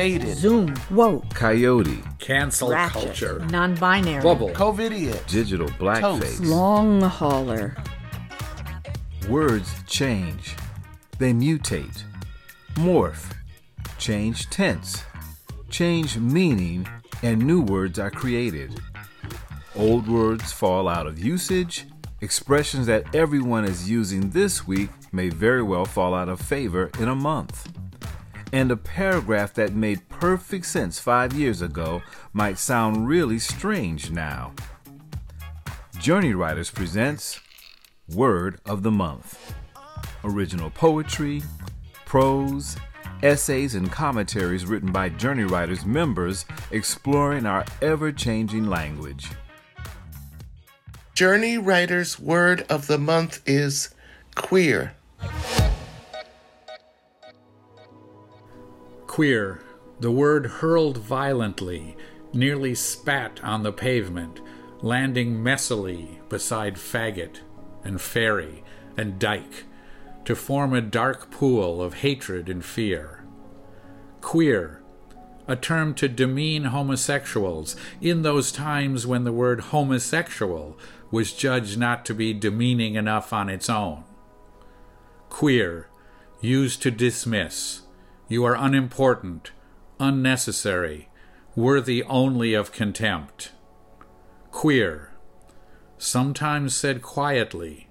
faded, Zoom, woke, coyote, cancel ratchet, culture, non-binary, bubble, COVIDiot, digital blackface. long hauler, Words change. They mutate, morph, change tense, change meaning, and new words are created. Old words fall out of usage. Expressions that everyone is using this week may very well fall out of favor in a month. And a paragraph that made perfect sense five years ago might sound really strange now. Journey Writers presents Word of the Month. Original poetry, prose, essays, and commentaries written by Journey Writers members exploring our ever changing language. Journey Writer's word of the month is queer. Queer, the word hurled violently, nearly spat on the pavement, landing messily beside faggot and fairy and dyke to form a dark pool of hatred and fear. Queer, a term to demean homosexuals in those times when the word homosexual was judged not to be demeaning enough on its own. Queer, used to dismiss. You are unimportant, unnecessary, worthy only of contempt. Queer, sometimes said quietly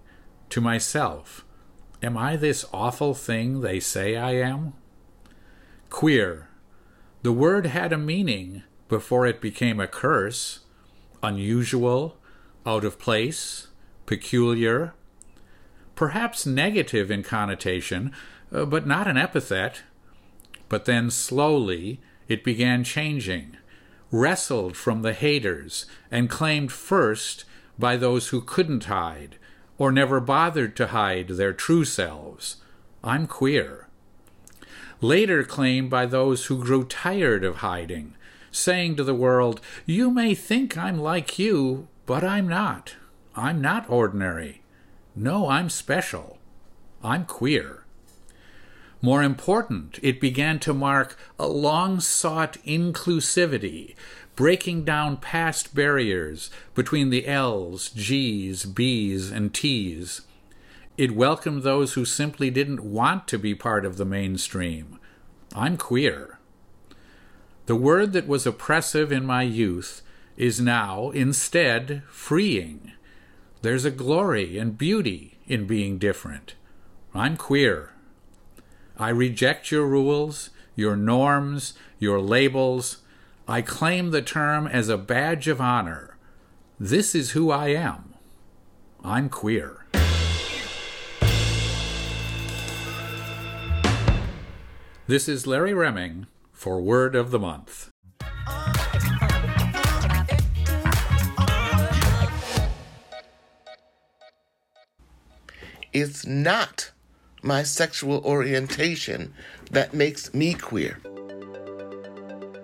to myself, Am I this awful thing they say I am? Queer, the word had a meaning before it became a curse, unusual, out of place, peculiar, perhaps negative in connotation, uh, but not an epithet. But then slowly it began changing, wrestled from the haters, and claimed first by those who couldn't hide, or never bothered to hide their true selves. I'm queer. Later claimed by those who grew tired of hiding, saying to the world, You may think I'm like you, but I'm not. I'm not ordinary. No, I'm special. I'm queer. More important, it began to mark a long sought inclusivity, breaking down past barriers between the L's, G's, B's, and T's. It welcomed those who simply didn't want to be part of the mainstream. I'm queer. The word that was oppressive in my youth is now, instead, freeing. There's a glory and beauty in being different. I'm queer. I reject your rules, your norms, your labels. I claim the term as a badge of honor. This is who I am. I'm queer. This is Larry Remming for Word of the Month. It's not my sexual orientation that makes me queer.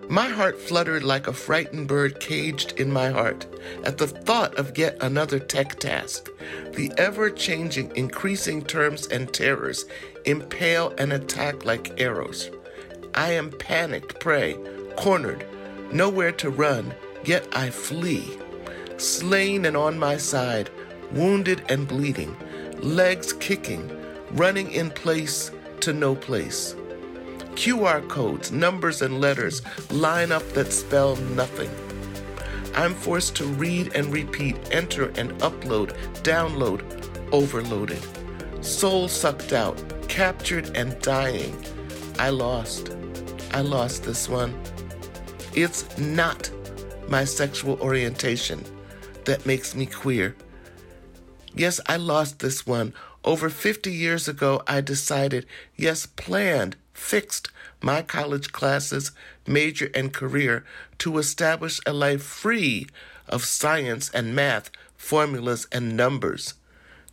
My heart fluttered like a frightened bird caged in my heart at the thought of yet another tech task. The ever changing, increasing terms and terrors impale and attack like arrows. I am panicked prey, cornered, nowhere to run, yet I flee. Slain and on my side, wounded and bleeding, legs kicking, running in place to no place. QR codes, numbers, and letters line up that spell nothing. I'm forced to read and repeat, enter and upload, download, overloaded. Soul sucked out, captured and dying. I lost. I lost this one. It's not my sexual orientation that makes me queer. Yes, I lost this one. Over 50 years ago, I decided, yes, planned, fixed my college classes, major, and career to establish a life free of science and math, formulas, and numbers,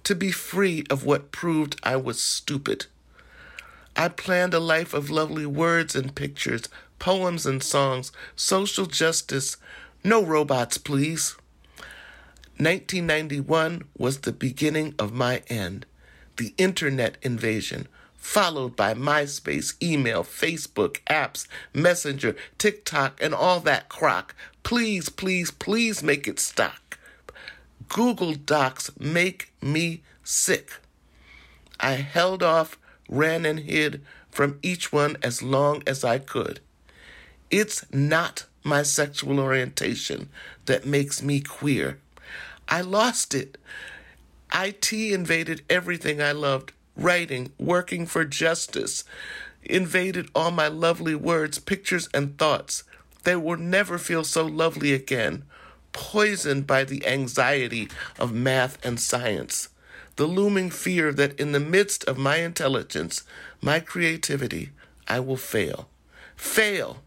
to be free of what proved I was stupid. I planned a life of lovely words and pictures, poems and songs, social justice, no robots, please. 1991 was the beginning of my end, the internet invasion, followed by MySpace, email, Facebook, apps, Messenger, TikTok, and all that crock. Please, please, please make it stop. Google Docs make me sick. I held off, ran and hid from each one as long as I could. It's not my sexual orientation that makes me queer. I lost it. IT invaded everything I loved writing, working for justice, invaded all my lovely words, pictures, and thoughts. They will never feel so lovely again, poisoned by the anxiety of math and science, the looming fear that in the midst of my intelligence, my creativity, I will fail. Fail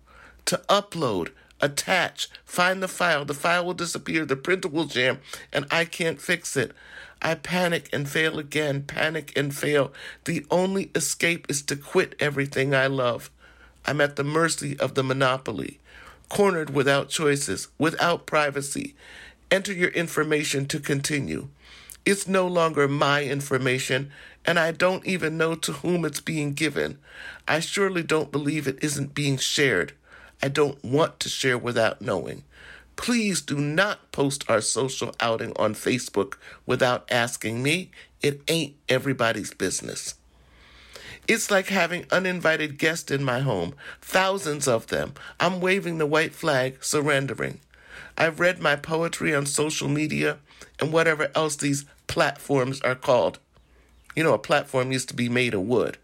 to upload, attach, find the file. The file will disappear, the printer will jam, and I can't fix it. I panic and fail again, panic and fail. The only escape is to quit everything I love. I'm at the mercy of the monopoly, cornered without choices, without privacy. Enter your information to continue. It's no longer my information, and I don't even know to whom it's being given. I surely don't believe it isn't being shared. I don't want to share without knowing. Please do not post our social outing on Facebook without asking me. It ain't everybody's business. It's like having uninvited guests in my home, thousands of them. I'm waving the white flag, surrendering. I've read my poetry on social media and whatever else these platforms are called. You know, a platform used to be made of wood.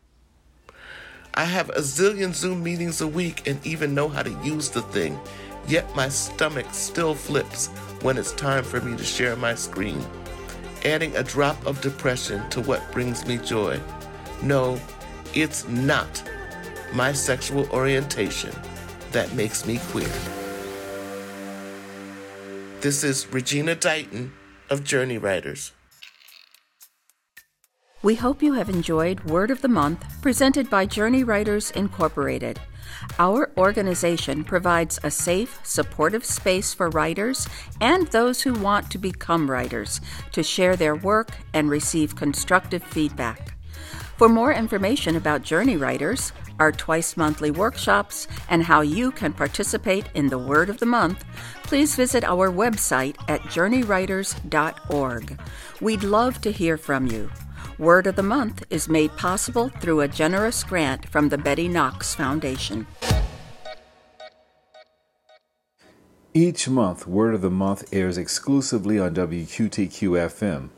I have a zillion Zoom meetings a week and even know how to use the thing. Yet my stomach still flips when it's time for me to share my screen, adding a drop of depression to what brings me joy. No, it's not my sexual orientation that makes me queer. This is Regina Dighton of Journey Writers. We hope you have enjoyed Word of the Month presented by Journey Writers Incorporated. Our organization provides a safe, supportive space for writers and those who want to become writers to share their work and receive constructive feedback. For more information about Journey Writers, our twice monthly workshops, and how you can participate in the Word of the Month, please visit our website at journeywriters.org. We'd love to hear from you. Word of the Month is made possible through a generous grant from the Betty Knox Foundation. Each month, Word of the Month airs exclusively on WQTQ FM.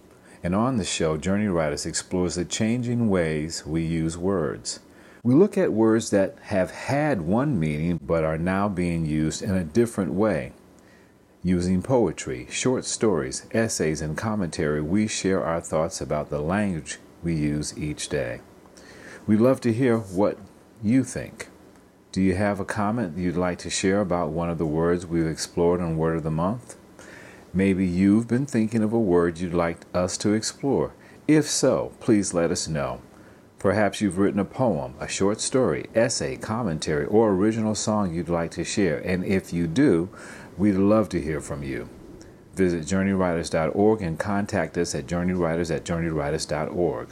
And on the show, Journey Writers explores the changing ways we use words. We look at words that have had one meaning but are now being used in a different way. Using poetry, short stories, essays, and commentary, we share our thoughts about the language we use each day. We'd love to hear what you think. Do you have a comment you'd like to share about one of the words we've explored on Word of the Month? Maybe you've been thinking of a word you'd like us to explore. If so, please let us know. Perhaps you've written a poem, a short story, essay, commentary, or original song you'd like to share, and if you do, We'd love to hear from you. Visit journeywriters.org and contact us at journeywriters at journeywriters.org.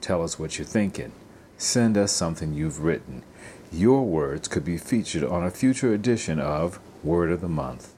Tell us what you're thinking. Send us something you've written. Your words could be featured on a future edition of Word of the Month.